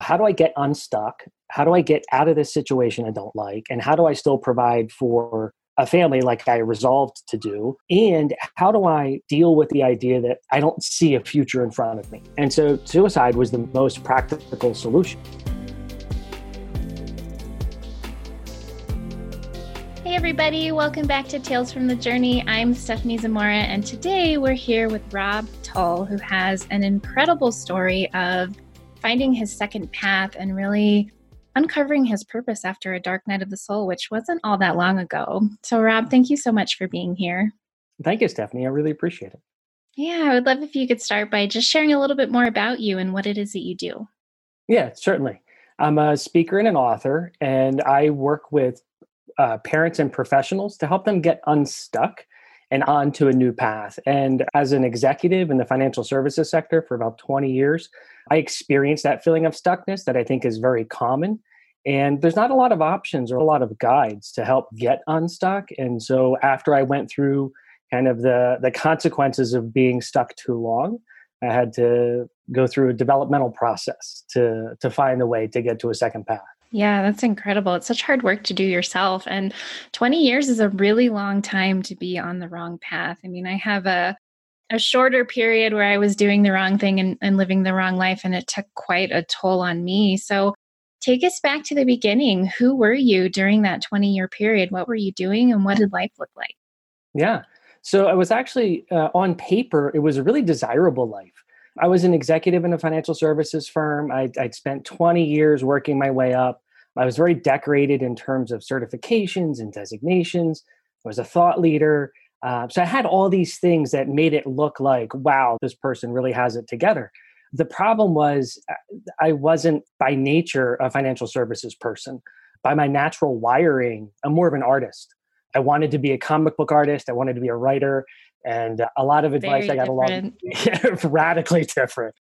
how do I get unstuck? How do I get out of this situation I don't like? And how do I still provide for a family like I resolved to do? And how do I deal with the idea that I don't see a future in front of me? And so suicide was the most practical solution. Hey, everybody, welcome back to Tales from the Journey. I'm Stephanie Zamora, and today we're here with Rob Tull, who has an incredible story of finding his second path and really uncovering his purpose after a dark night of the soul, which wasn't all that long ago. So, Rob, thank you so much for being here. Thank you, Stephanie. I really appreciate it. Yeah, I would love if you could start by just sharing a little bit more about you and what it is that you do. Yeah, certainly. I'm a speaker and an author, and I work with uh, parents and professionals to help them get unstuck and onto a new path. And as an executive in the financial services sector for about 20 years, I experienced that feeling of stuckness that I think is very common. And there's not a lot of options or a lot of guides to help get unstuck. And so after I went through kind of the, the consequences of being stuck too long, I had to go through a developmental process to, to find a way to get to a second path. Yeah, that's incredible. It's such hard work to do yourself. And 20 years is a really long time to be on the wrong path. I mean, I have a a shorter period where I was doing the wrong thing and, and living the wrong life, and it took quite a toll on me. So, take us back to the beginning. Who were you during that 20 year period? What were you doing, and what did life look like? Yeah. So, I was actually uh, on paper, it was a really desirable life. I was an executive in a financial services firm. I'd, I'd spent 20 years working my way up. I was very decorated in terms of certifications and designations. I was a thought leader. Uh, so I had all these things that made it look like, wow, this person really has it together. The problem was, uh, I wasn't by nature a financial services person. By my natural wiring, I'm more of an artist. I wanted to be a comic book artist, I wanted to be a writer. And a lot of advice Very I got different. along radically different.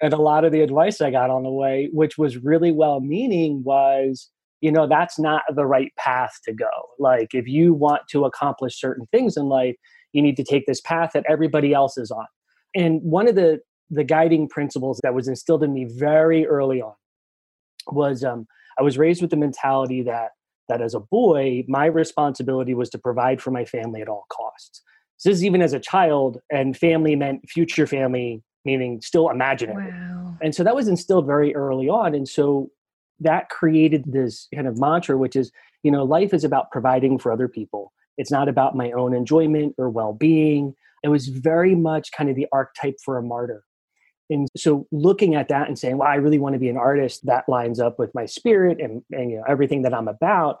And a lot of the advice I got on the way, which was really well meaning, was you know that's not the right path to go. Like if you want to accomplish certain things in life you need to take this path that everybody else is on. And one of the the guiding principles that was instilled in me very early on was um, i was raised with the mentality that that as a boy my responsibility was to provide for my family at all costs. So this is even as a child and family meant future family meaning still imaginary. Wow. and so that was instilled very early on and so that created this kind of mantra which is you know life is about providing for other people. It's not about my own enjoyment or well-being. It was very much kind of the archetype for a martyr. And so looking at that and saying well i really want to be an artist that lines up with my spirit and, and you know everything that i'm about.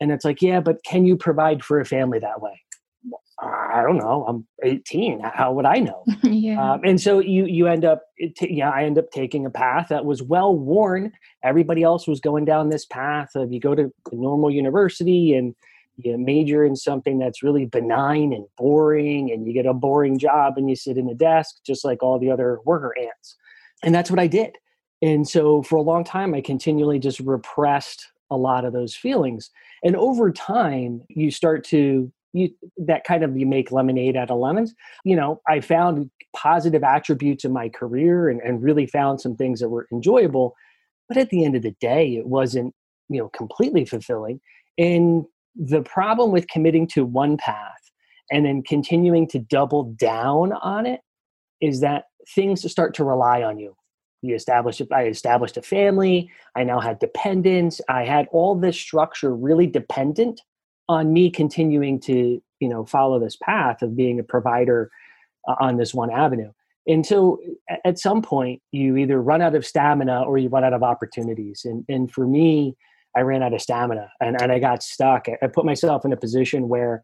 And it's like yeah but can you provide for a family that way I don't know. I'm 18. How would I know? yeah. Um, and so you you end up t- yeah I end up taking a path that was well worn. Everybody else was going down this path of you go to a normal university and you major in something that's really benign and boring, and you get a boring job and you sit in a desk just like all the other worker ants. And that's what I did. And so for a long time, I continually just repressed a lot of those feelings. And over time, you start to you that kind of you make lemonade out of lemons. You know i found positive attributes in my career and, and really found some things that were enjoyable but at the end of the day it wasn't you know completely fulfilling. And the problem with committing to one path and then continuing to double down on it is that things start to rely on you. You establish i established a family i now had dependents i had all this structure really dependent on me continuing to you know follow this path of being a provider uh, on this one avenue. And so at some point you either run out of stamina or you run out of opportunities. And and for me i ran out of stamina and, and i got stuck. I, I put myself in a position where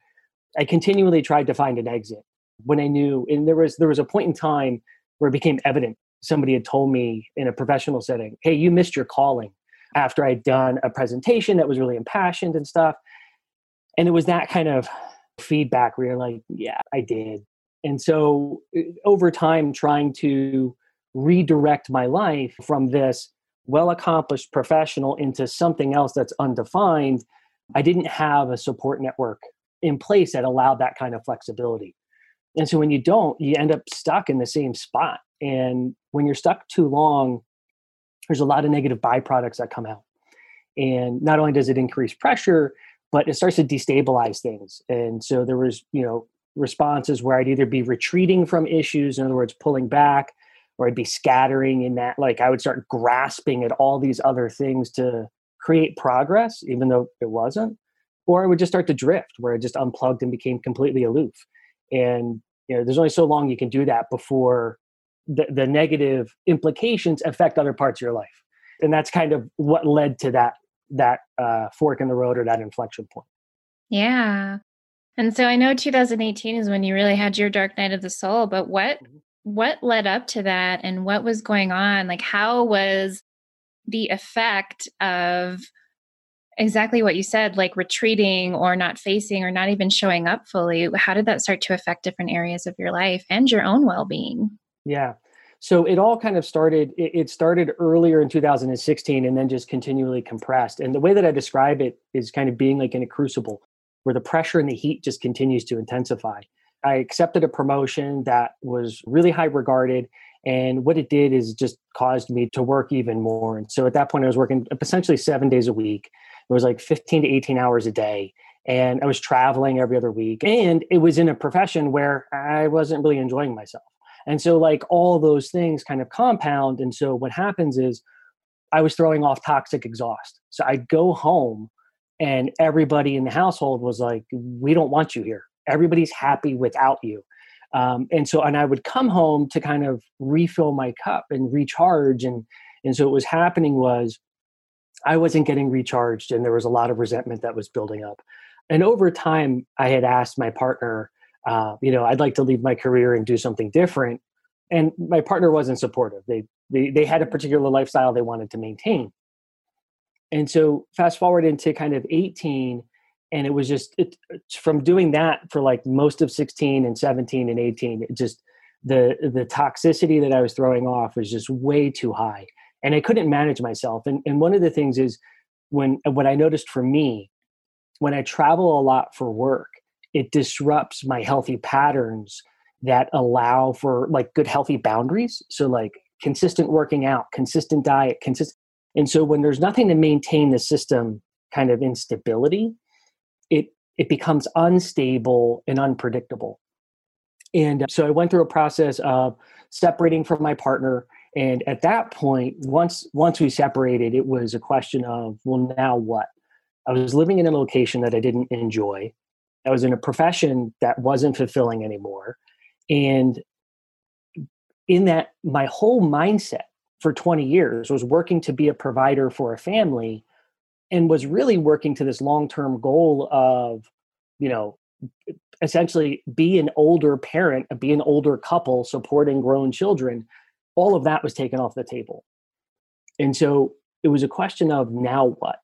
i continually tried to find an exit when i knew and there was there was a point in time where it became evident. Somebody had told me in a professional setting hey you missed your calling after i'd done a presentation that was really impassioned and stuff and it was that kind of feedback where you're like yeah i did and so uh, over time trying to redirect my life from this well accomplished professional into something else that's undefined i didn't have a support network in place that allowed that kind of flexibility and so when you don't you end up stuck in the same spot and when you're stuck too long there's a lot of negative byproducts that come out. And not only does it increase pressure, but it starts to destabilize things. And so there was, you know, responses where I'd either be retreating from issues, in other words, pulling back, or I'd be scattering in that, like I would start grasping at all these other things to create progress, even though it wasn't. Or I would just start to drift where I just unplugged and became completely aloof. And you know, there's only so long you can do that before the, the negative implications affect other parts of your life. And that's kind of what led to that that uh, fork in the road or that inflection point. Yeah. And so I know 2018 is when you really had your dark night of the soul, but what mm-hmm. what led up to that and what was going on? Like how was the effect of exactly what you said like retreating or not facing or not even showing up fully how did that start to affect different areas of your life and your own well-being yeah so it all kind of started it started earlier in 2016 and then just continually compressed. And the way that i describe it is kind of being like in a crucible where the pressure and the heat just continues to intensify. I accepted a promotion that was really high regarded and what it did is just caused me to work even more. And so at that point i was working essentially seven days a week. It was like 15 to 18 hours a day and i was traveling every other week. And it was in a profession where i wasn't really enjoying myself and so, like, all those things kind of compound. And so, what happens is I was throwing off toxic exhaust. So, I'd go home, and everybody in the household was like, We don't want you here. Everybody's happy without you. Um, and so, and I would come home to kind of refill my cup and recharge. And, and so, what was happening was I wasn't getting recharged, and there was a lot of resentment that was building up. And over time, I had asked my partner, uh, you know, I'd like to leave my career and do something different. And my partner wasn't supportive. They, they, they had a particular lifestyle they wanted to maintain. And so fast forward into kind of 18, and it was just it, from doing that for like most of 16 and 17 and 18, it just the the toxicity that I was throwing off was just way too high. And I couldn't manage myself. And and one of the things is when what I noticed for me, when I travel a lot for work, it disrupts my healthy patterns that allow for like good healthy boundaries. So like consistent working out consistent diet consistent and so when there's nothing to maintain the system kind of instability it it becomes unstable and unpredictable. And uh, so i went through a process of separating from my partner and at that point once once we separated it was a question of well now what? I was living in a location that i didn't enjoy I was in a profession that wasn't fulfilling anymore. And in that, my whole mindset for 20 years was working to be a provider for a family and was really working to this long term goal of, you know, essentially be an older parent, be an older couple supporting grown children. All of that was taken off the table. And so it was a question of now what?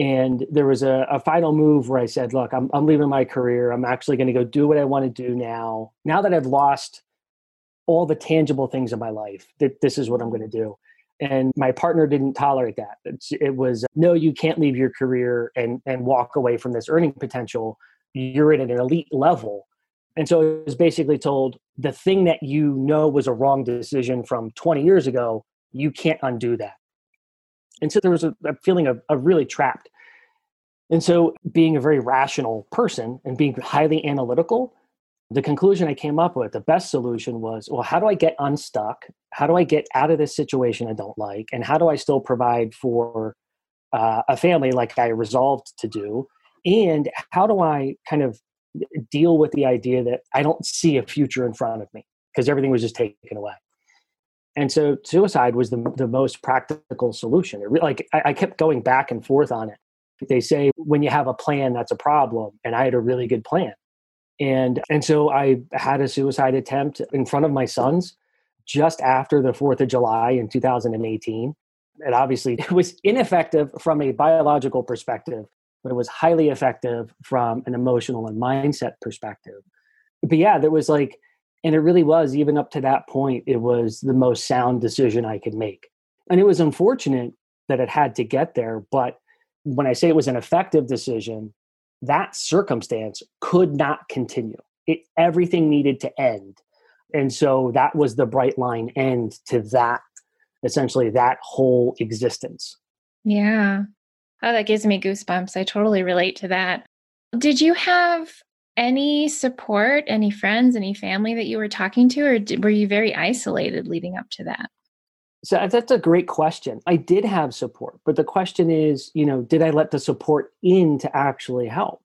And there was a, a, final move where I said, "Look, I'm I'm leaving my career. I'm actually going to go do what I want to do now. Now that I've lost all the tangible things in my life, that this is what I'm going to do." And my partner didn't tolerate that. It's, it was no, you can't leave your career and and walk away from this earning potential. You're at an elite level. And so I was basically told the thing that you know was a wrong decision from 20 years ago, you can't undo that. And so there was a, a feeling of, of really trapped. And so, being a very rational person and being highly analytical, the conclusion I came up with, the best solution was well, how do I get unstuck? How do I get out of this situation I don't like? And how do I still provide for uh, a family like I resolved to do? And how do I kind of deal with the idea that I don't see a future in front of me because everything was just taken away? and so suicide was the, the most practical solution it, like I, I kept going back and forth on it they say when you have a plan that's a problem and i had a really good plan and and so i had a suicide attempt in front of my sons just after the 4th of july in 2018 and obviously it was ineffective from a biological perspective but it was highly effective from an emotional and mindset perspective but yeah there was like and it really was, even up to that point, it was the most sound decision I could make. And it was unfortunate that it had to get there. But when I say it was an effective decision, that circumstance could not continue. It, everything needed to end. And so that was the bright line end to that essentially that whole existence. Yeah. Oh, that gives me goosebumps. I totally relate to that. Did you have any support, any friends, any family that you were talking to, or did, were you very isolated leading up to that? So uh, that's a great question. I did have support, but the question is, you know, did I let the support in to actually help?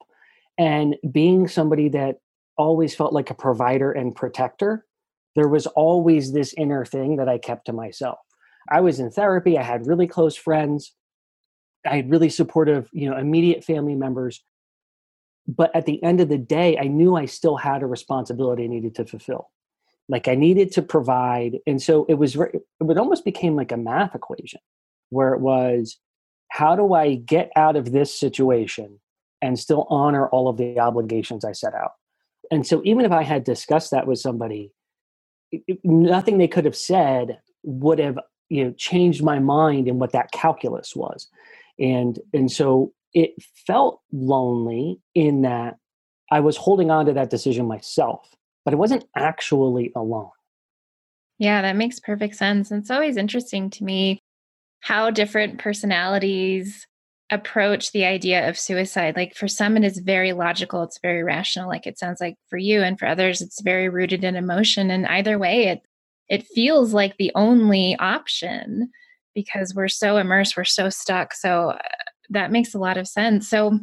And being somebody that always felt like a provider and protector, there was always this inner thing that I kept to myself. I was in therapy, I had really close friends, I had really supportive, you know, immediate family members. But at the end of the day, I knew I still had a responsibility I needed to fulfill like i needed to provide and so it was it almost became like a math equation where it was how do i get out of this situation and still honor all of the obligations i set out? And so even if i had discussed that with somebody nothing they could have said would have you know changed my mind in what that calculus was. And and so it felt lonely in that i was holding on to that decision myself but I wasn't actually alone. Yeah, that makes perfect sense. It's always interesting to me how different personalities approach the idea of suicide. Like for some, it is very logical, it's very rational, like it sounds like for you, and for others, it's very rooted in emotion. And either way, it it feels like the only option because we're so immersed, we're so stuck. So uh, that makes a lot of sense. So,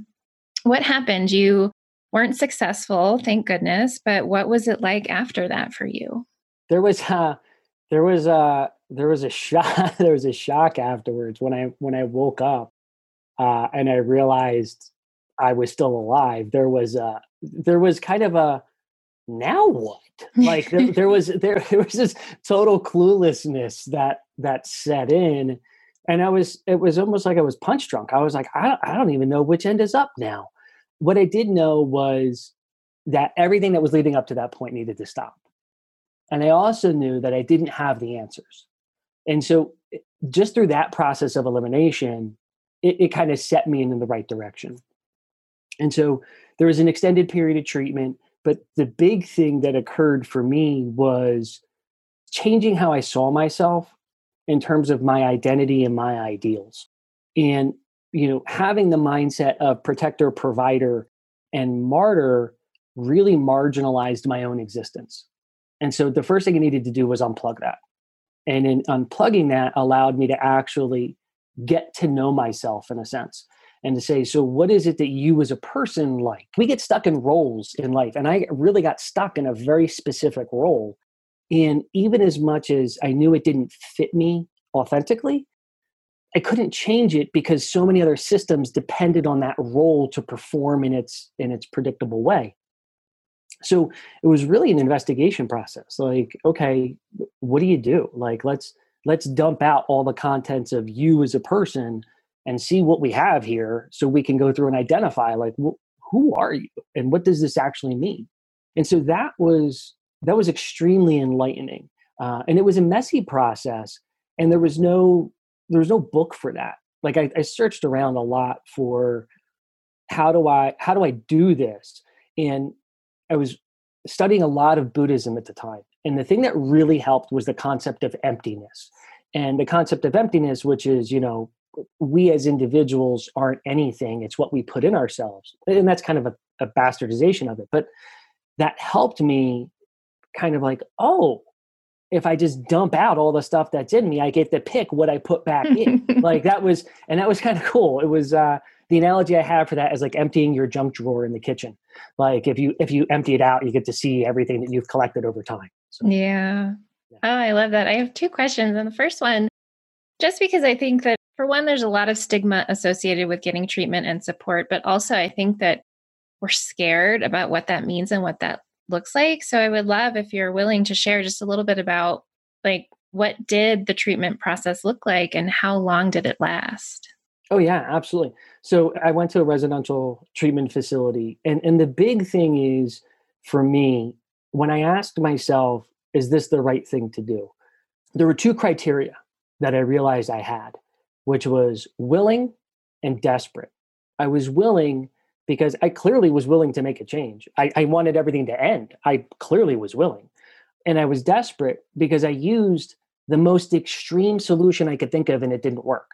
what happened? You weren't successful, thank goodness. But what was it like after that for you? There was uh there was a there was a shock there was a shock afterwards when I when I woke up uh, and I realized I was still alive. There was a there was kind of a now what? Like there, there was there, there was this total cluelessness that that set in, and I was it was almost like I was punch drunk. I was like I don't, I don't even know which end is up now what I did know was that everything that was leading up to that point needed to stop. And I also knew that I didn't have the answers. And so, eh, just through that process of elimination, it, it kind of set me in the right direction. And so, there was an extended period of treatment. But the big thing that occurred for me was changing how I saw myself in terms of my identity and my ideals. And you know having the mindset of protector provider and martyr really marginalized my own existence. And so the first thing i needed to do was unplug that. And in unplugging that allowed me to actually get to know myself in a sense and to say so what is it that you as a person like? We get stuck in roles in life and i really got stuck in a very specific role and even as much as i knew it didn't fit me authentically I couldn't change it because so many other systems depended on that role to perform in its in its predictable way. So it was really an investigation process. Like, okay, what do you do? Like, let's let's dump out all the contents of you as a person and see what we have here, so we can go through and identify like wh- who are you and what does this actually mean. And so that was that was extremely enlightening, uh, and it was a messy process, and there was no there's no book for that. Like I, I searched around a lot for how do I how do I do this? And I was studying a lot of Buddhism at the time. And the thing that really helped was the concept of emptiness. And the concept of emptiness, which is, you know, we as individuals aren't anything, it's what we put in ourselves. And that's kind of a, a bastardization of it. But that helped me kind of like, oh, if I just dump out all the stuff that's in me, I get to pick what I put back in. like that was, and that was kind of cool. It was uh, the analogy I have for that is like emptying your junk drawer in the kitchen. Like if you if you empty it out, you get to see everything that you've collected over time. So, yeah. yeah. Oh, I love that. I have two questions, and the first one, just because I think that for one, there's a lot of stigma associated with getting treatment and support, but also I think that we're scared about what that means and what that looks like. So I would love if you're willing to share just a little bit about like what did the treatment process look like and how long did it last? Oh yeah, absolutely. So I went to a residential treatment facility and and the big thing is for me when I asked myself is this the right thing to do? There were two criteria that I realized I had, which was willing and desperate. I was willing because I clearly was willing to make a change. I, I wanted everything to end. I clearly was willing. And I was desperate because I used the most extreme solution I could think of and it didn't work.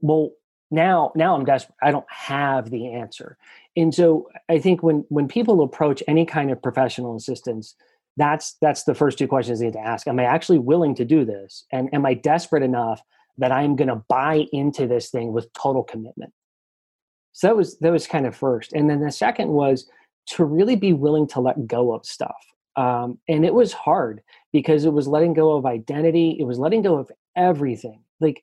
Well, now now I'm desperate. I don't have the answer. And so I think when when people approach any kind of professional assistance, that's that's the first two questions they need to ask. Am I actually willing to do this? And am I desperate enough that I'm going to buy into this thing with total commitment? So that was that was kind of first. And then the second was to really be willing to let go of stuff. Um, and it was hard because it was letting go of identity, it was letting go of everything. Like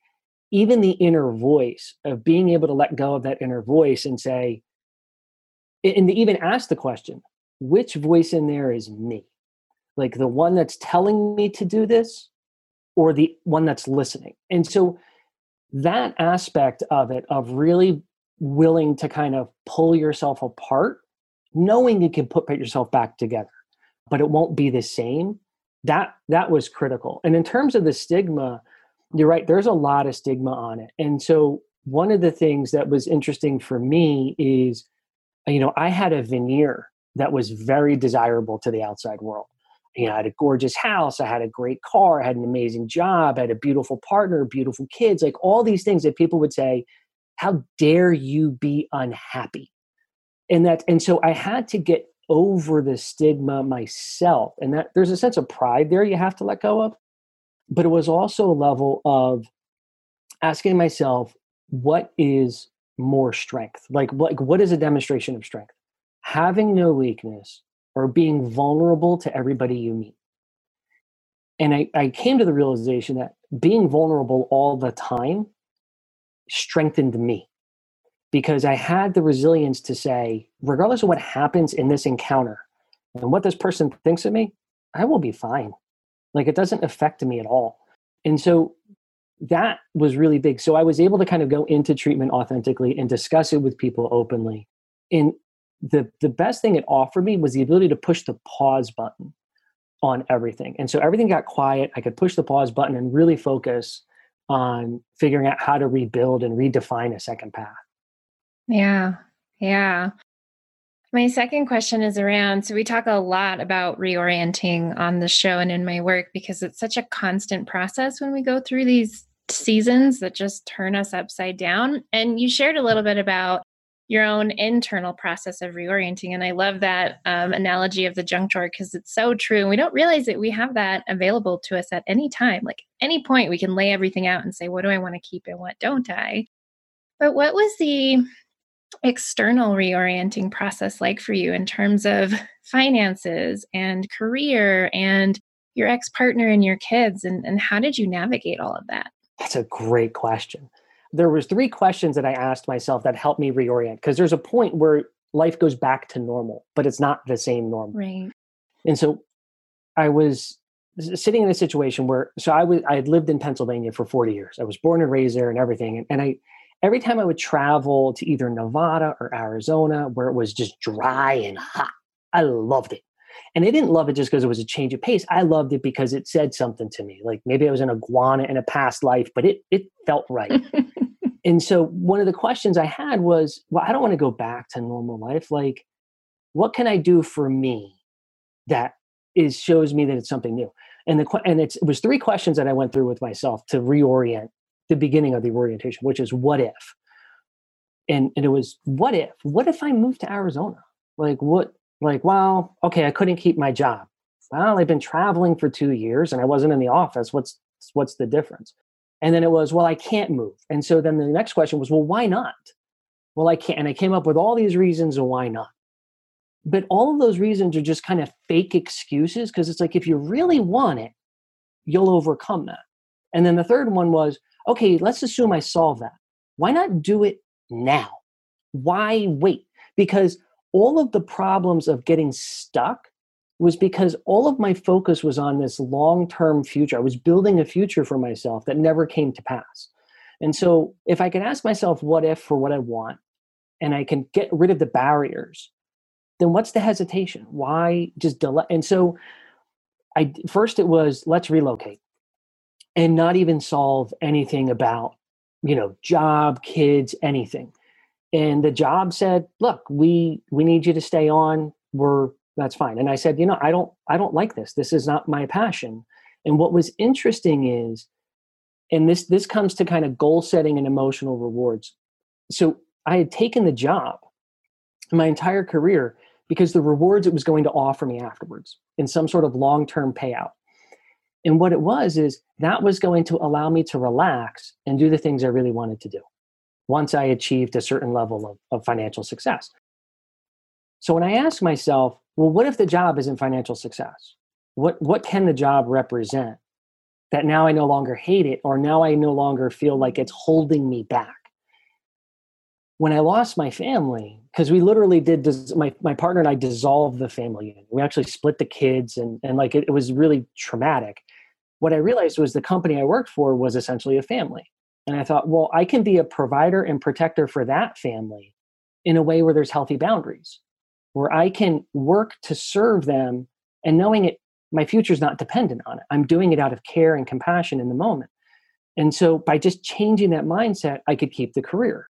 even the inner voice of being able to let go of that inner voice and say, and even ask the question, which voice in there is me? Like the one that's telling me to do this or the one that's listening? And so that aspect of it, of really willing to kind of pull yourself apart, knowing you can put yourself back together, but it won't be the same. That that was critical. And in terms of the stigma, you're right, there's a lot of stigma on it. And so one of the things that was interesting for me is, you know, I had a veneer that was very desirable to the outside world. You know, I had a gorgeous house, I had a great car, I had an amazing job, I had a beautiful partner, beautiful kids, like all these things that people would say, How dare you be unhappy? And that, and so I had to get over the stigma myself. And that there's a sense of pride there you have to let go of but it was also a level of asking myself what is more strength like like what is a demonstration of strength having no weakness or being vulnerable to everybody you meet and I, I came to the realization that being vulnerable all the time strengthened me because i had the resilience to say regardless of what happens in this encounter and what this person thinks of me i will be fine like it doesn't affect me at all. And so that was really big. So I was able to kind of go into treatment authentically and discuss it with people openly. And the the best thing it offered me was the ability to push the pause button on everything. And so everything got quiet. I could push the pause button and really focus on figuring out how to rebuild and redefine a second path. Yeah. Yeah. My second question is around so we talk a lot about reorienting on the show and in my work because it's such a constant process when we go through these seasons that just turn us upside down. And you shared a little bit about your own internal process of reorienting. And I love that um, analogy of the junk drawer because it's so true. And we don't realize that we have that available to us at any time. Like any point, we can lay everything out and say, what do I want to keep and what don't I? But what was the external reorienting process like for you in terms of finances and career and your ex partner and your kids and, and how did you navigate all of that that's a great question there was three questions that i asked myself that helped me reorient because there's a point where life goes back to normal but it's not the same normal right and so i was sitting in a situation where so i was i had lived in pennsylvania for 40 years i was born and raised there and everything and, and i every time I would travel to either Nevada or Arizona where it was just dry and hot, I loved it. And I didn't love it just because it was a change of pace. I loved it because it said something to me. Like maybe I was an iguana in a past life, but it it felt right. and so one of the questions I had was, well, I don't want to go back to normal life. Like, what can I do for me that is shows me that it's something new? And the and it was three questions that I went through with myself to reorient the beginning of the orientation, which is what if? And and it was what if? What if I moved to Arizona? Like what like, well, okay, I couldn't keep my job. Well, I've been traveling for two years and I wasn't in the office. What's what's the difference? And then it was, well, I can't move. And so then the next question was, well, why not? Well, I can't. And I came up with all these reasons why not. But all of those reasons are just kind of fake excuses because it's like if you really want it, you'll overcome that. And then the third one was, okay, let's assume I solve that. Why not do it now? Why wait? Because all of the problems of getting stuck was because all of my focus was on this long term future. I was building a future for myself that never came to pass. And so, if I can ask myself, what if for what I want, and I can get rid of the barriers, then what's the hesitation? Why just delay? And so, I first it was let's relocate and not even solve anything about you know job kids anything and the job said look we we need you to stay on we're that's fine and i said you know i don't i don't like this this is not my passion And what was interesting is, and this this comes to kind of goal setting and emotional rewards. So I had taken the job my entire career because the rewards it was going to offer me afterwards in some sort of long-term payout. And what it was is that was going to allow me to relax and do the things I really wanted to do once I achieved a certain level of, of financial success. So when I ask myself, well, what if the job isn't financial success? What, what can the job represent that now I no longer hate it or now I no longer feel like it's holding me back? When I lost my family, because we literally did, my, my partner and I dissolved the family unit. We actually split the kids and, and like it, it was really traumatic. What I realized was the company I worked for was essentially a family. And I thought, well, I can be a provider and protector for that family in a way where there's healthy boundaries where I can work to serve them and knowing it, my future is not dependent on it. I'm doing it out of care and compassion in the moment. And so by just changing that mindset, I could keep the career.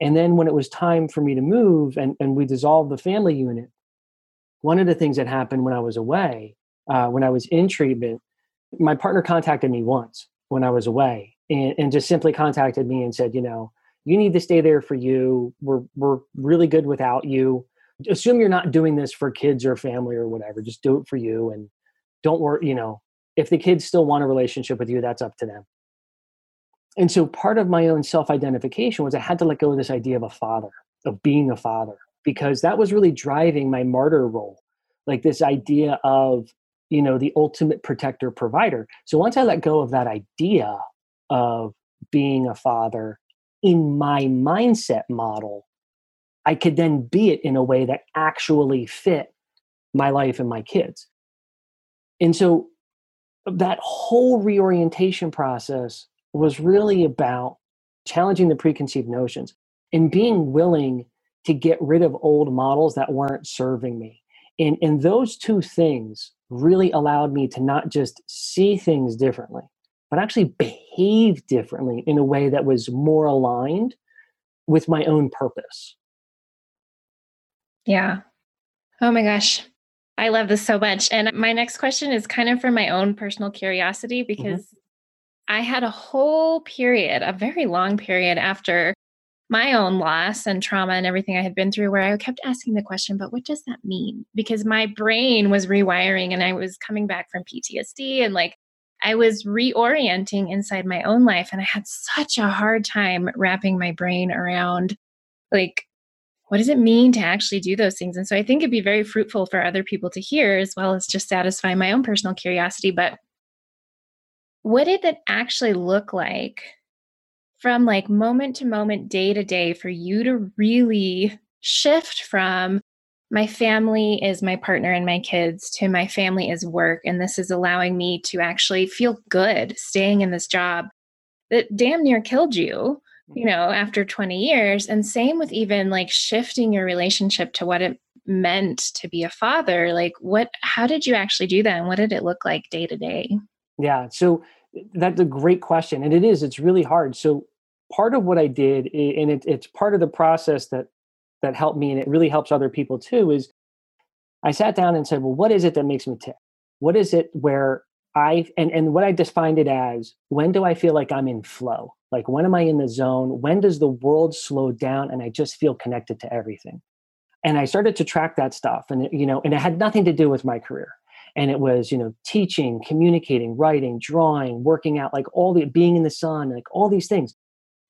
And then when it was time for me to move and, and we dissolved the family unit, one of the things that happened when I was away, uh, when I was in treatment, my partner contacted me once when I was away and, and just simply contacted me and said, you know, you need to stay there for you. We're, we're really good without you assume you're not doing this for kids or family or whatever just do it for you and don't worry you know if the kids still want a relationship with you that's up to them. And so part of my own self-identification was i had to let go of this idea of a father of being a father because that was really driving my martyr role. Like this idea of you know the ultimate protector provider. So once i let go of that idea of being a father in my mindset model I could then be it in a way that actually fit my life and my kids. And so that whole reorientation process was really about challenging the preconceived notions and being willing to get rid of old models that weren't serving me. And, and those two things really allowed me to not just see things differently, but actually behave differently in a way that was more aligned with my own purpose. Yeah. Oh my gosh. I love this so much. And my next question is kind of for my own personal curiosity mm-hmm. because mm-hmm. I had a whole period, a very long period after my own loss and trauma and everything I had been through where I kept asking the question, but what does that mean? Because my brain was rewiring and I was coming back from PTSD and like I was reorienting inside my own life. And I had such a hard time wrapping my brain around like what does it mean to actually do those things? And so I think it'd be very fruitful for other people to hear as well as just satisfy my own personal curiosity. But what did that actually look like from like moment to moment, day to day for you to really shift from my family is my partner and my kids to my family is work. And this is allowing me to actually feel good staying in this job that damn near killed you you know, after 20 years. And same with even like shifting your relationship to what it meant to be a father. Like, what, how did you actually do that? And what did it look like day to day? Yeah. So that's a great question. And it is, it's really hard. So part of what I did, and it, it's part of the process that, that helped me and it really helps other people too, is I sat down and said, well, what is it that makes me tick? What is it where I, and, and what I defined it as, when do I feel like I'm in flow? Like, when am I in the zone? When does the world slow down and I just feel connected to everything? And I started to track that stuff. And, you know, and it had nothing to do with my career. And it was, you know, teaching, communicating, writing, drawing, working out, like all the being in the sun, like all these things.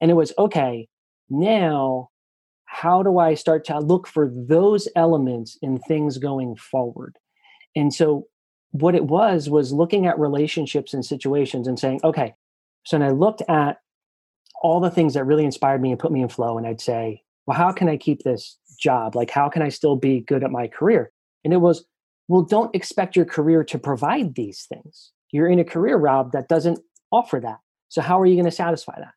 And it was, okay, now how do I start to look for those elements in things going forward? And so what it was was looking at relationships and situations and saying, okay, so then I looked at all the things that really inspired me and put me in flow. And I'd say, well, how can I keep this job? Like, how can I still be good at my career? And it was, well, don't expect your career to provide these things. You're in a career, Rob, that doesn't offer that. So how are you going to satisfy that?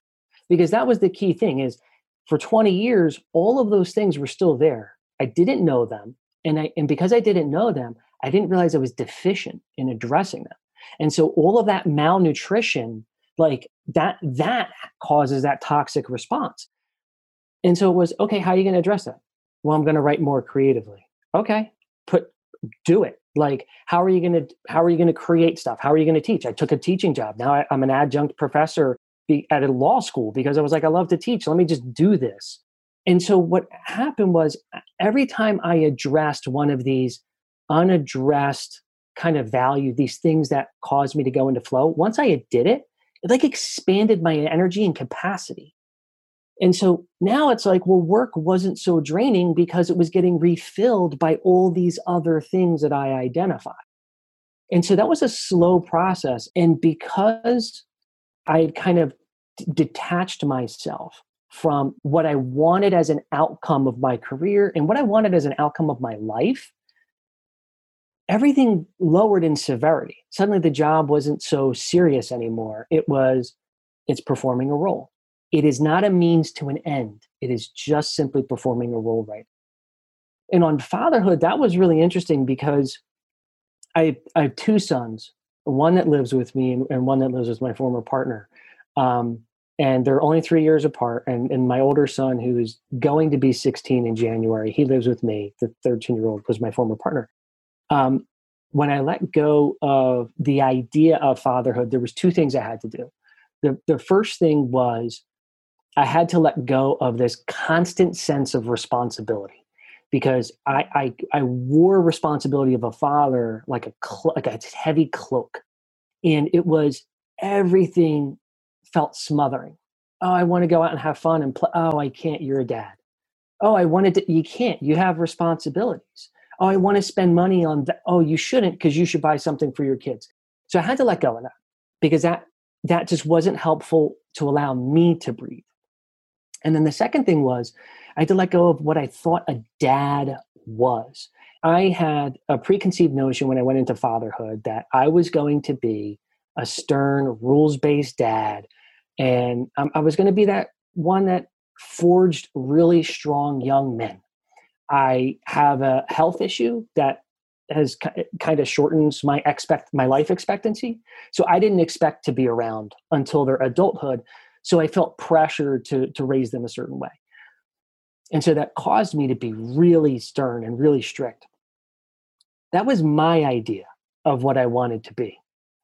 Because that was the key thing is for 20 years, all of those things were still there. I didn't know them. And I and because I didn't know them, I didn't realize I was deficient in addressing them. And so all of that malnutrition like that that causes that toxic response. And so it was okay how are you going to address that? Well i'm going to write more creatively. Okay put do it. Like how are you going to how are you going to create stuff? How are you going to teach? I took a teaching job. Now I, i'm an adjunct professor at a law school because i was like i love to teach. Let me just do this. And so what happened was every time i addressed one of these unaddressed kind of value these things that caused me to go into flow once i did it it like expanded my energy and capacity and so now it's like, well, work wasn't so draining because it was getting refilled by all these other things that I identify. And so that was a slow process. And because I had kind of detached myself from what I wanted as an outcome of my career and what I wanted as an outcome of my life, everything lowered in severity. Suddenly the job wasn't so serious anymore. It was, it's performing a role it is not a means to an end. It is just simply performing a role right. And on fatherhood, that was really interesting because I, I have two sons, one that lives with me and, one that lives with my former partner. Um, and they're only three years apart. And, and my older son, who is going to be 16 in January, he lives with me. The 13 year old was my former partner. Um, when I let go of the idea of fatherhood, there was two things I had to do. The, the first thing was I had to let go of this constant sense of responsibility because I, I, I wore responsibility of a father like a clo- like a heavy cloak, and it was everything felt smothering. Oh, I want to go out and have fun and play. Oh, I can't. You're a dad. Oh, I wanted to. You can't. You have responsibilities. Oh, I want to spend money on that. Oh, you shouldn't because you should buy something for your kids. So I had to let go of that because that that just wasn't helpful to allow me to breathe. And then the second thing was I had to let go of what I thought a dad was. I had a preconceived notion when I went into fatherhood that I was going to be a stern, rules based dad. And um, I was going to be that one that forged really strong young men. I have a health issue that has kind of shortens my expect my life expectancy. So I didn't expect to be around until their adulthood. So I felt pressure to, to raise them a certain way. And so that caused me to be really stern and really strict. That was my idea of what I wanted to be.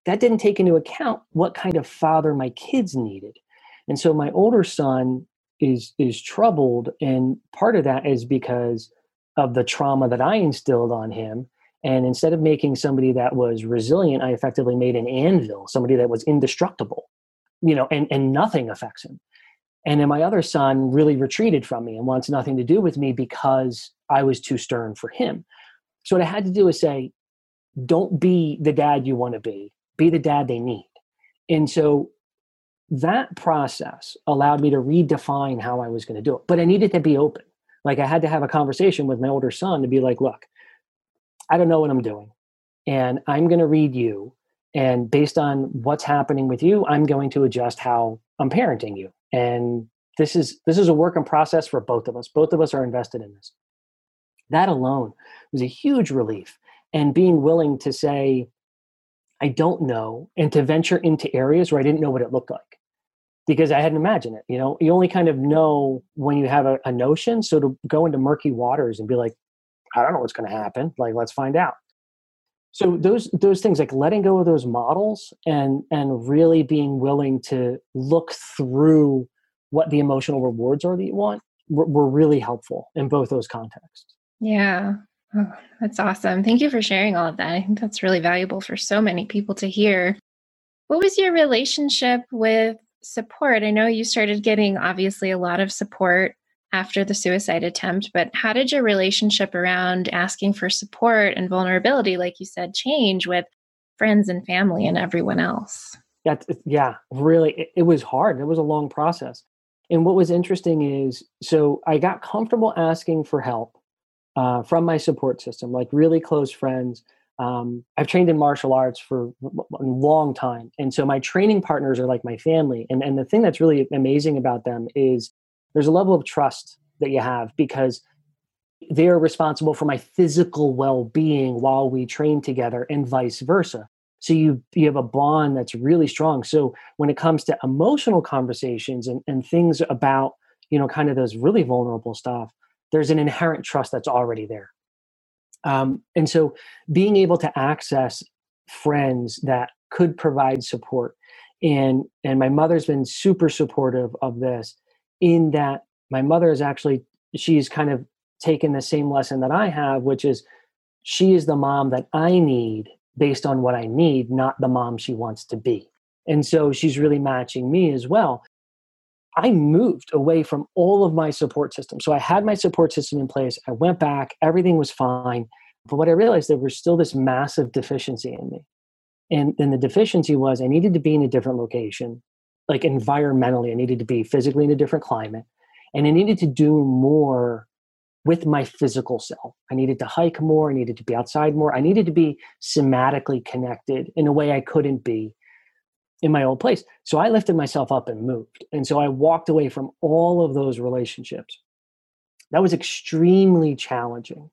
That didn't take into account what kind of father my kids needed. And so my older son is is troubled and part of that is because of the trauma that I instilled on him and instead of making somebody that was resilient, I effectively made an anvil, somebody that was indestructible you know, and, and nothing affects him. And then my other son really retreated from me and wants nothing to do with me because I was too stern for him. So what I had to do is say, don't be the dad you want to be, be the dad they need. And so that process allowed me to redefine how I was going to do it. But I needed to be open. Like I had to have a conversation with my older son to be like, look, I don't know what I'm doing. And I'm going to read you and based on what's happening with you i'm going to adjust how i'm parenting you and this is this is a work in process for both of us both of us are invested in this that alone was a huge relief and being willing to say i don't know and to venture into areas where i didn't know what it looked like because i hadn't imagined it you know? You only kind of know when you have a, a notion so to go into murky waters and be like i don't know what's going to happen like let's find out. So those those things like letting go of those models and and really being willing to look through what the emotional rewards are that you want were, were really helpful in both those contexts. Yeah. Oh, that's awesome. Thank you for sharing all of that. I think that's really valuable for so many people to hear. What was your relationship with support i know you started getting obviously a lot of support after the suicide attempt, but how did your relationship around asking for support and vulnerability, like you said, change with friends and family and everyone else? Yeah, yeah, really, it, it was hard. It was a long process. And what was interesting is, so I got comfortable asking for help uh, from my support system, like really close friends. Um, I've trained in martial arts for a long time. And so my training partners are like my family. And, and the thing that's really amazing about them is there's a level of trust that you have because they're responsible for my physical well-being while we train together and vice versa so you you have a bond that's really strong so when it comes to emotional conversations and, and things about you know kind of those really vulnerable stuff there's an inherent trust that's already there Um, and so being able to access friends that could provide support and and my mother's been super supportive of this in that my mother is actually she's kind of taken the same lesson that I have which is she is the mom that I need based on what I need not the mom she wants to be. And so she's really matching me as well I moved away from all of my support system. So I had my support system in place. I went back, everything was fine. But what I realized there was still this massive deficiency in me. And then the deficiency was I needed to be in a different location, like environmentally, I needed to be physically in a different climate. And I needed to do more with my physical self. I needed to hike more, I needed to be outside more, I needed to be somatically connected in a way I couldn't be in my old place. So I lifted myself up and moved. And so I walked away from all of those relationships. That was extremely challenging.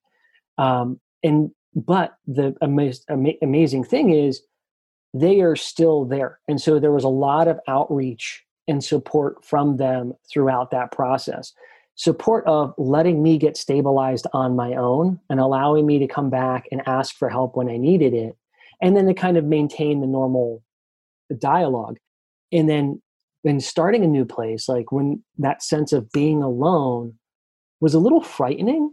Um, and but the amaz- ama- amazing thing is they are still there. And so there was a lot of outreach and support from them throughout that process. Support of letting me get stabilized on my own and allowing me to come back and ask for help when I needed it. And then to kind of maintain the normal dialogue. And then then starting a new place, like when that sense of being alone was a little frightening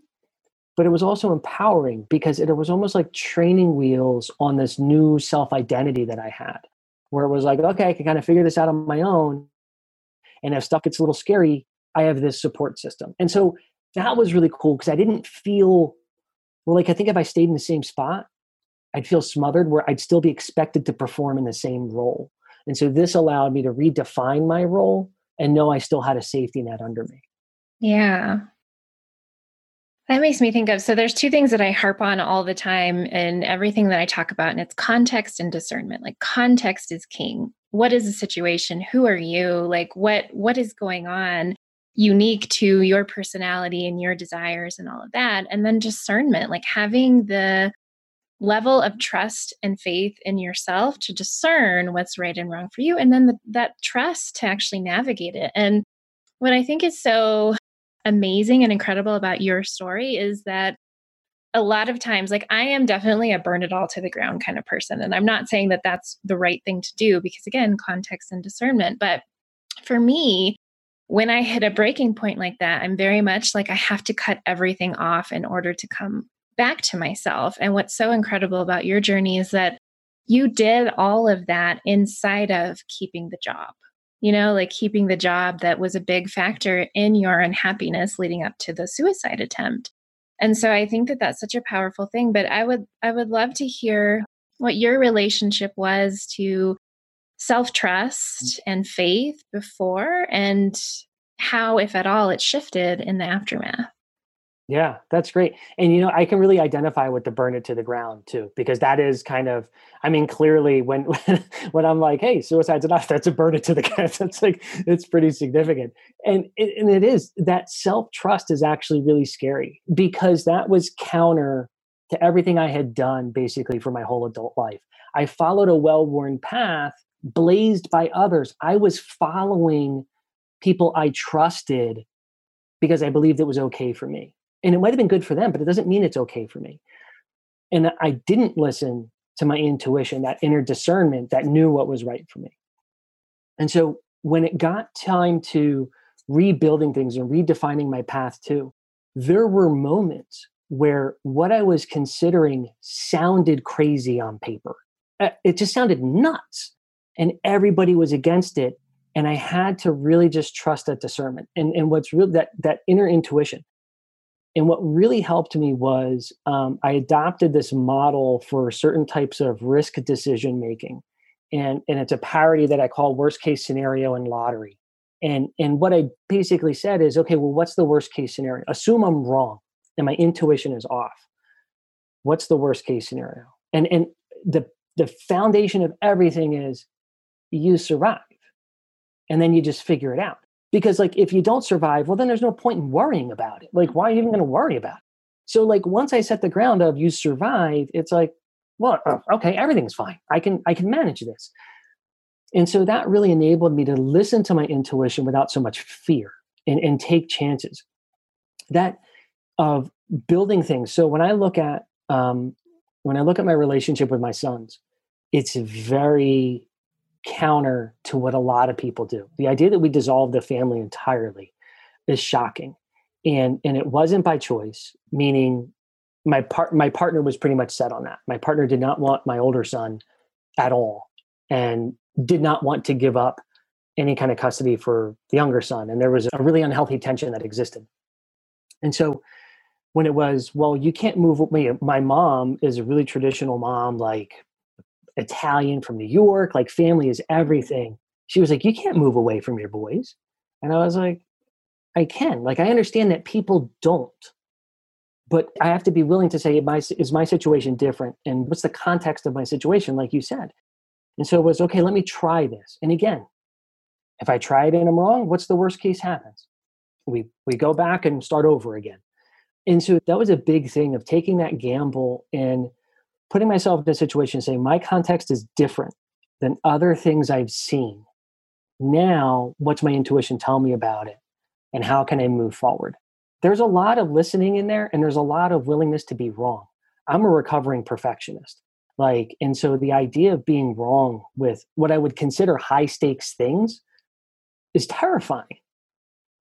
but it was also empowering because it was almost like training wheels on this new self identity that I had, where it was like, okay, I can kind of figure this out on my own. And if stuff gets a little scary, I have this support system. And so that was really cool because I didn't feel well, like I think if I stayed in the same spot, I'd feel smothered where I'd still be expected to perform in the same role. And so this allowed me to redefine my role and know I still had a safety net under me. Yeah. That makes me think of so there's two things that I harp on all the time and everything that I talk about, and it's context and discernment. Like context is king. What is the situation? Who are you? Like what what is going on unique to your personality and your desires and all of that. And then discernment, like having the level of trust and faith in yourself to discern what's right and wrong for you and then the, that trust to actually navigate it. And what i think is so amazing and incredible about your story is that a lot of times like i am definitely a burn it all to the ground kind of person and i'm not saying that that's the right thing to do because again context and discernment but for me when i hit a breaking point like that i'm very much like i have to cut everything off in order to come back to myself and what's so incredible about your journey is that you did all of that inside of keeping the job you know, like keeping the job that was a big factor in your unhappiness leading up to the suicide attempt. And so I think that that's such a powerful thing, but I would I would love to hear what your relationship was to self-trust and faith before and how if at all it shifted in the aftermath. Yeah, that's great. And you know, I can really identify with the burn it to the ground too, because that is kind of, I mean, clearly when when, I'm like, hey, suicide's enough, that's a burn it to the ground. That's like it's pretty significant. And it, and it is that self trust is actually really scary because that was counter to everything I had done basically for my whole adult life. I followed a well worn path blazed by others. I was following people I trusted because I believed it was okay for me and it might have been good for them but it doesn't mean it's okay for me. And i didn't listen to my intuition that inner discernment that knew what was right for me. And so when it got time to rebuilding things and redefining my path too there were moments where what i was considering sounded crazy on paper. Uh, it just sounded nuts and everybody was against it and i had to really just trust that discernment. And, and what's real that that inner intuition and what really helped me was um, I adopted this model for certain types of risk decision making. And, and it's a parody that I call worst case scenario and lottery. And, and what I basically said is okay, well, what's the worst case scenario? Assume I'm wrong and my intuition is off. What's the worst case scenario? And, and the, the foundation of everything is you survive and then you just figure it out because like if you don't survive well then there's no point in worrying about it. Like why are you even going to worry about it? So like once i set the ground of you survive it's like well uh, okay everything's fine. I can i can manage this. And so that really enabled me to listen to my intuition without so much fear and, and take chances. That of building things. So when i look at um, when I look at my relationship with my sons, it's very counter to what a lot of people do. The idea that we dissolve the family entirely is shocking. And and it wasn't by choice, meaning my part my partner was pretty much set on that. My partner did not want my older son at all and did not want to give up any kind of custody for the younger son and there was a really unhealthy tension that existed. And so when it was, well, you can't move with me. My mom is a really traditional mom, like Italian from New York, like family is everything. She was like, You can't move away from your boys. And I was like, I can. Like, I understand that people don't. But I have to be willing to say, is my situation different? And what's the context of my situation, like you said? And so it was, okay, let me try this. And again, if I try it and I'm wrong, what's the worst case happens? We, we go back and start over again. And so that was a big thing of taking that gamble and putting myself in a situation saying my context is different than other things I've seen. Now, what's my intuition tell me about it? And how can I move forward? There's a lot of listening in there and there's a lot of willingness to be wrong. I'm a recovering perfectionist. Like, and so the idea of being wrong with what I would consider high stakes things is terrifying.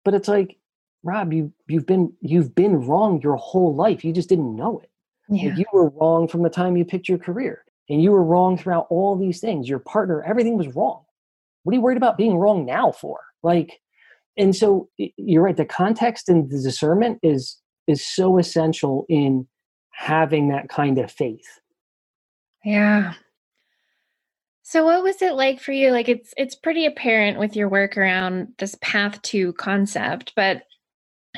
But it's like, Rob, you you've been you've been wrong your whole life. You just didn't know it. Yeah. You were wrong from the time you picked your career, and you were wrong throughout all these things. Your partner, everything was wrong. What are you worried about being wrong now for? Like, and so you're right. The context and the discernment is is so essential in having that kind of faith. Yeah. So what was it like for you? Like it's it's pretty apparent with your work around this path to concept, but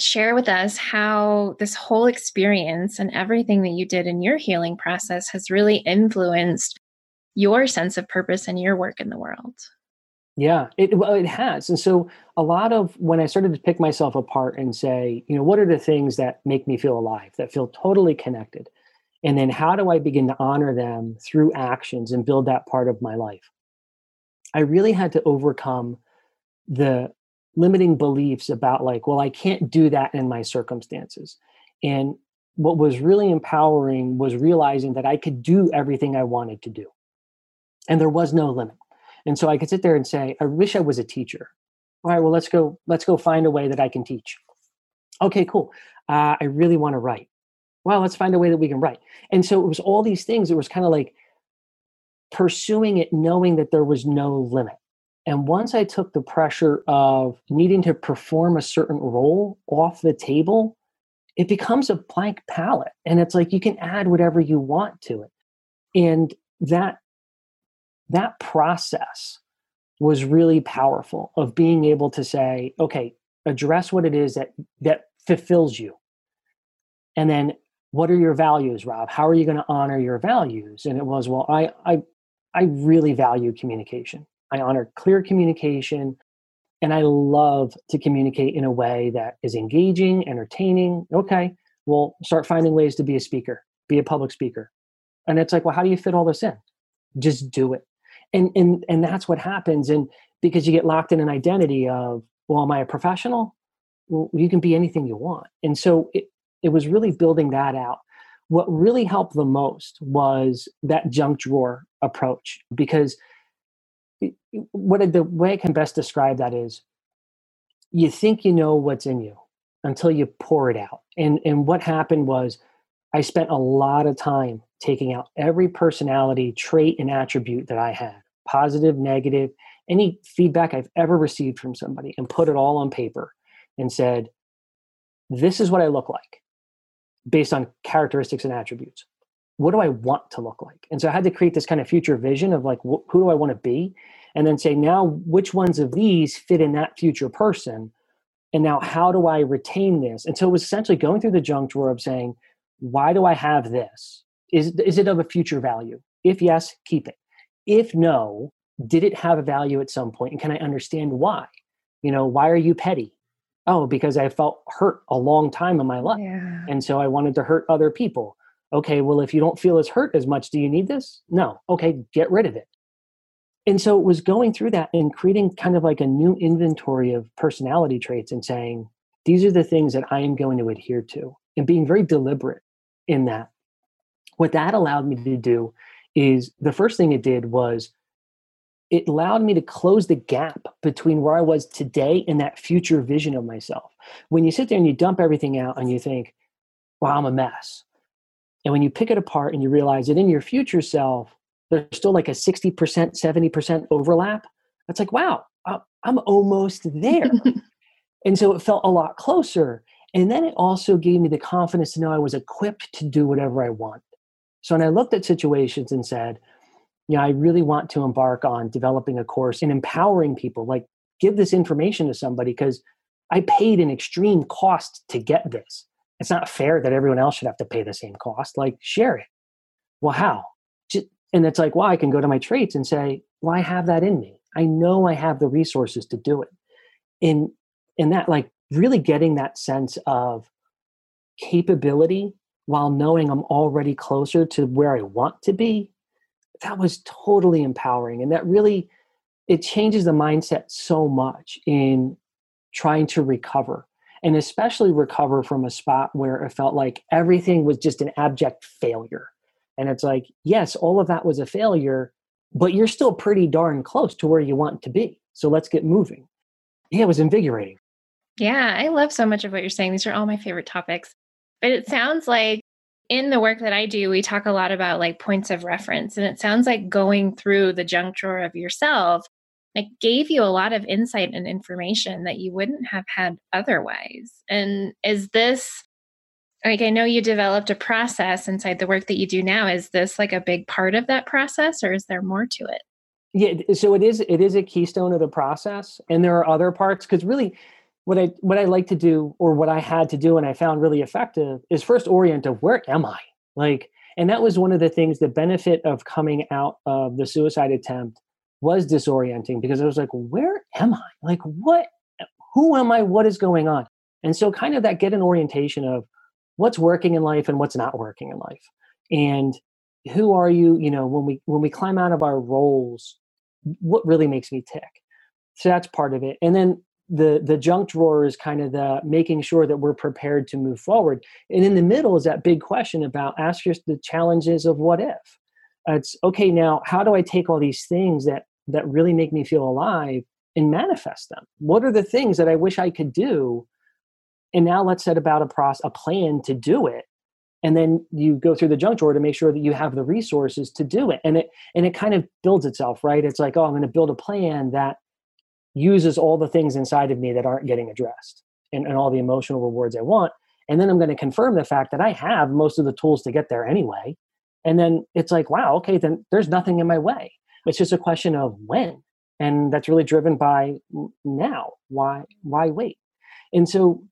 share with us how this whole experience and everything that you did in your healing process has really influenced your sense of purpose and your work in the world. Yeah, it well, it has. And so a lot of when I started to pick myself apart and say, you know, what are the things that make me feel alive, that feel totally connected? And then how do I begin to honor them through actions and build that part of my life? I really had to overcome the limiting beliefs about like well i can't do that in my circumstances. And what was really empowering was realizing that i could do everything i wanted to do. And there was no limit. And so i could sit there and say i wish i was a teacher. All right well let's go let's go find a way that i can teach. Okay cool. Uh, i really want to write. Well let's find a way that we can write. And so it was all these things it was kind of like pursuing it knowing that there was no limit and once I took the pressure of needing to perform a certain role off the table, it becomes a blank palette. And it's like you can add whatever you want to it. And that that process was really powerful of being able to say, okay, address what it is that that fulfills you. And then what are your values, Rob? How are you going to honor your values? And it was, well, I I I really value communication. I honor clear communication, and I love to communicate in a way that is engaging, entertaining. Okay, well, start finding ways to be a speaker, be a public speaker. And it's like, well, how do you fit all this in? Just do it. And and and that's what happens. And because you get locked in an identity of, well, am I a professional? Well, you can be anything you want. And so it, it was really building that out. What really helped the most was that junk drawer approach because what the way I can best describe that is you think you know what's in you until you pour it out. And and what happened was I spent a lot of time taking out every personality trait and attribute that I had, positive, negative, any feedback I've ever received from somebody and put it all on paper and said, this is what I look like based on characteristics and attributes. What do I want to look like? And so I had to create this kind of future vision of like, wh- who do I want to be? And then say now which ones of these fit in that future person? And now how do i retain this? And so it was essentially going through the junk drawer of saying why do i have this? Is, is it of a future value? If yes keep it. If no did it have a value at some point? And can i understand why? You know why are you petty? Oh because i felt hurt a long time in my life yeah. and so i wanted to hurt other people. Okay well if you don't feel as hurt as much do you need this? No. Okay get rid of it and so it was going through that and creating kind of like a new inventory of personality traits and saying these are the things that i am going to adhere to and being very deliberate in that what that allowed me to do is the first thing it did was it allowed me to close the gap between where I was today and that future vision of myself. When you sit there and you dump everything out and you think, wow, I'm a mess. And when you pick it apart and you realize that in your future self, there's still like a 60%, 70% overlap, it's like, wow, I'm almost there. and so it felt a lot closer. And then it also gave me the confidence to know I was equipped to do whatever I want. So when I looked at situations and said, yeah, I really want to embark on developing a course and empowering people, like give this information to somebody because I paid an extreme cost to get this. It's not fair that everyone else should have to pay the same cost. Like, share it. Well, how? And it's like, well, I can go to my traits and say, well, I have that in me. I know I have the resources to do it. In in that, like really getting that sense of capability while knowing I'm already closer to where I want to be that was totally empowering and that really it changes the mindset so much in trying to recover and especially recover from a spot where it felt like everything was just an abject failure and it's like yes all of that was a failure but you're still pretty darn close to where you want to be so let's get moving yeah it was invigorating yeah i love so much of what you're saying these are all my favorite topics but it sounds like in the work that I do, we talk a lot about like points of reference. And it sounds like going through the junk drawer of yourself like gave you a lot of insight and information that you wouldn't have had otherwise. And is this like I know you developed a process inside the work that you do now. Is this like a big part of that process or is there more to it? Yeah, so it is it is a keystone of the process. And there are other parts because really what I what I like to do or what I had to do and I found really effective is first orient of where am I? Like and that was one of the things the benefit of coming out of the suicide attempt was disorienting because I was like where am I? Like what who am I? What is going on? And so kind of that get an orientation of what's working in life and what's not working in life. And who are you, you know, when we when we climb out of our roles, what really makes me tick? So that's part of it. And then the the junk drawer is kind of the making sure that we're prepared to move forward and in the middle is that big question about ask yourself the challenges of what if it's okay now how do i take all these things that that really make me feel alive and manifest them what are the things that i wish i could do and now let's set about a process a plan to do it and then you go through the junk drawer to make sure that you have the resources to do it and it and it kind of builds itself right it's like oh i'm going to build a plan that uses all the things inside of me that aren't getting addressed and, and all the emotional rewards I want. And then I'm going to confirm the fact that I have most of the tools to get there anyway. And then it's like, wow, okay, then there's nothing in my way. It's just a question of when. And that's really driven by now. Why why wait? And so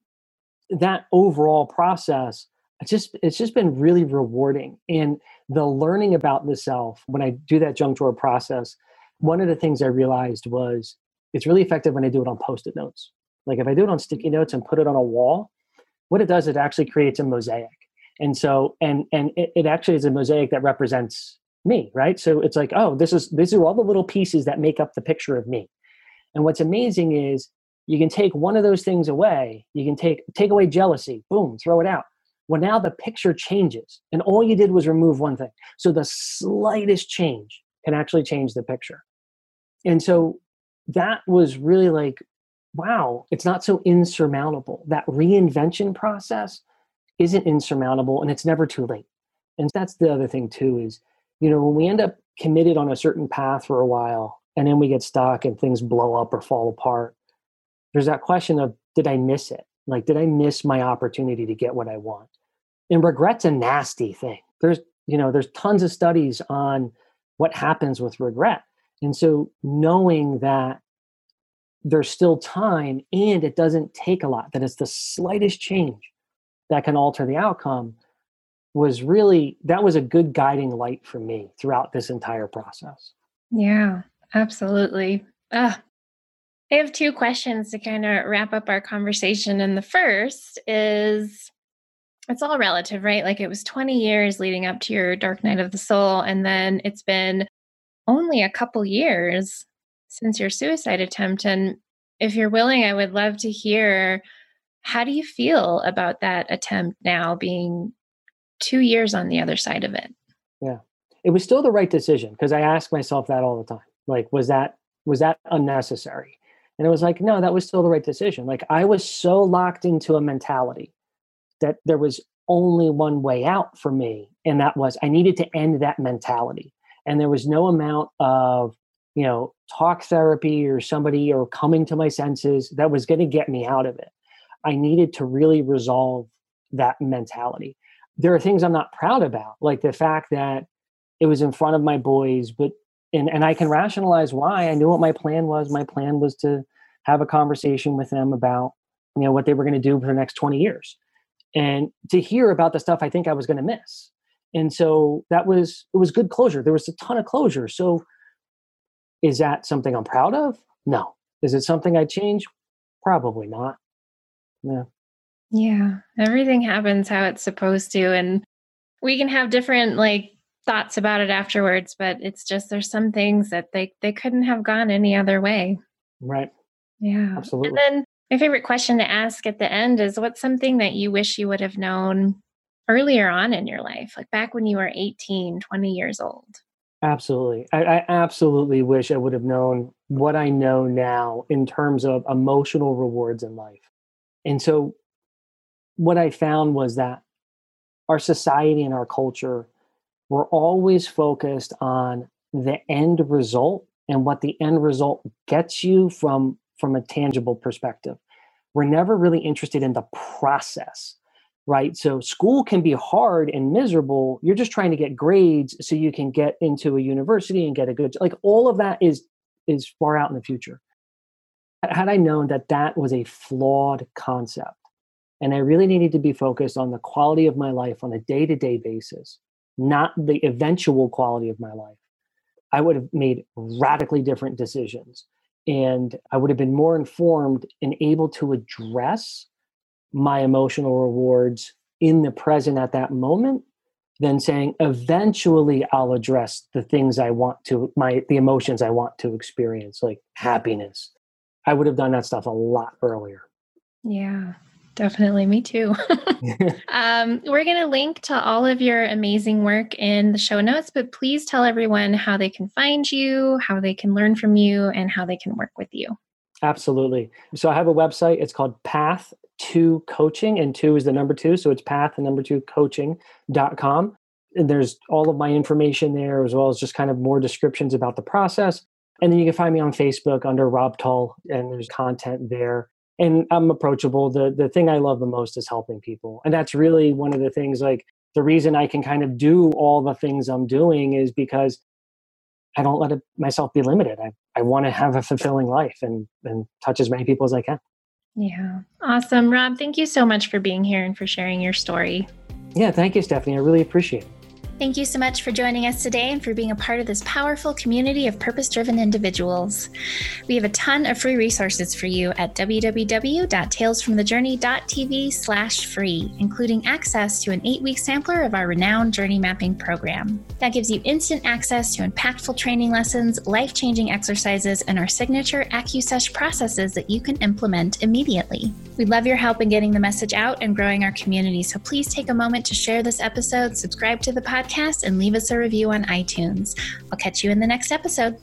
that overall process it's just it's just been really rewarding and the learning about the self when i do that junk drawer process one of the things i realized was it's really effective when I do it on post-it notes. Like if I do it on mm-hmm. sticky notes and put it on a wall, what it does, it actually creates a mosaic. And so, and and it, it actually is a mosaic that represents me, right? So it's like, oh, this is these are all the little pieces that make up the picture of me. And what's amazing is you can take one of those things away. You can take take away jealousy, boom, throw it out. Well, now the picture changes, and all you did was remove one thing. So the slightest change can actually change the picture. And so that was really like, wow, it's not so insurmountable. That reinvention process isn't insurmountable and it's never too late. And that's the other thing too is, you know, when we end up committed on a certain path for a while and then we get stuck and things blow up or fall apart, there's that question of did I miss it? Like, did I miss my opportunity to get what I want? And regret's a nasty thing. There's, you know, there's tons of studies on what happens with regret. And so knowing that there's still time and it doesn't take a lot, that it's the slightest change that can alter the outcome was really that was a good guiding light for me throughout this entire process. Yeah, absolutely. I have two questions to kind of wrap up our conversation. And the first is it's all relative, right? Like it was 20 years leading up to your dark night of the soul. And then it's been only a couple years since your suicide attempt. And if you're willing, I would love to hear how do you feel about that attempt now being two years on the other side of it? Yeah. It was still the right decision because I ask myself that all the time. Like, was that was that unnecessary? And it was like, no, that was still the right decision. Like I was so locked into a mentality that there was only one way out for me. And that was I needed to end that mentality. And there was no amount of, you know, talk therapy or somebody or coming to my senses that was going to get me out of it. I needed to really resolve that mentality. There are things I'm not proud about, like the fact that it was in front of my boys, but and and I can rationalize why. I knew what my plan was. My plan was to have a conversation with them about you know what they were going to do for the next 20 years and to hear about the stuff I think I was going to miss. And so that was it was good closure. There was a ton of closure. So is that something I'm proud of? No. Is it something I change? Probably not. Yeah. Yeah. Everything happens how it's supposed to. And we can have different like thoughts about it afterwards, but it's just there's some things that they they couldn't have gone any other way. Right. Yeah. Absolutely. And then my favorite question to ask at the end is what's something that you wish you would have known earlier on in your life, like back when you were 18, 20 years old? Absolutely. I, I absolutely wish I would have known what I know now in terms of emotional rewards in life. And so what I found was that our society and our culture we're always focused on the end result and what the end result gets you from from a tangible perspective. We're never really interested in the process right? So school can be hard and miserable. You're just trying to get grades so you can get into a university and get a good like all of that is is far out in the future. Had i known that that was a flawed concept and i really needed to be focused on the quality of my life on a day-to-day basis not the eventual quality of my life, I would have made radically different decisions. And I would have been more informed and able to address my emotional rewards in the present at that moment than saying eventually I'll address the things I want to my the emotions I want to experience like happiness. I would have done that stuff a lot earlier. Yeah. Definitely, me too. um, we're going to link to all of your amazing work in the show notes, but please tell everyone how they can find you, how they can learn from you, and how they can work with you. Absolutely. So I have a website. It's called Path to Coaching, and two is the number two. So it's path and number two coaching.com. And there's all of my information there, as well as just kind of more descriptions about the process. And then you can find me on Facebook under Rob Tull, and there's content there and I'm approachable. The the thing I love the most is helping people. And that's really one of the things like the reason I can kind of do all the things I'm doing is because I don't let it, myself be limited. I, I want to have a fulfilling life and, and touch as many people as I can. Yeah. Awesome. Rob, thank you so much for being here and for sharing your story. Yeah, thank you, Stephanie. I really appreciate it. Thank you so much for joining us today and for being a part of this powerful community of purpose driven individuals. We have a ton of free resources for you at www.talesfromthejourney.tv slash free, including access to an eight week sampler of our renowned journey mapping program. That gives you instant access to impactful training lessons, life changing exercises, and our signature AccuSesh processes that you can implement immediately. We'd love your help in getting the message out and growing our community, so please take a moment to share this episode, subscribe to the podcast podcast and leave us a review on iTunes. I'll catch you in the next episode.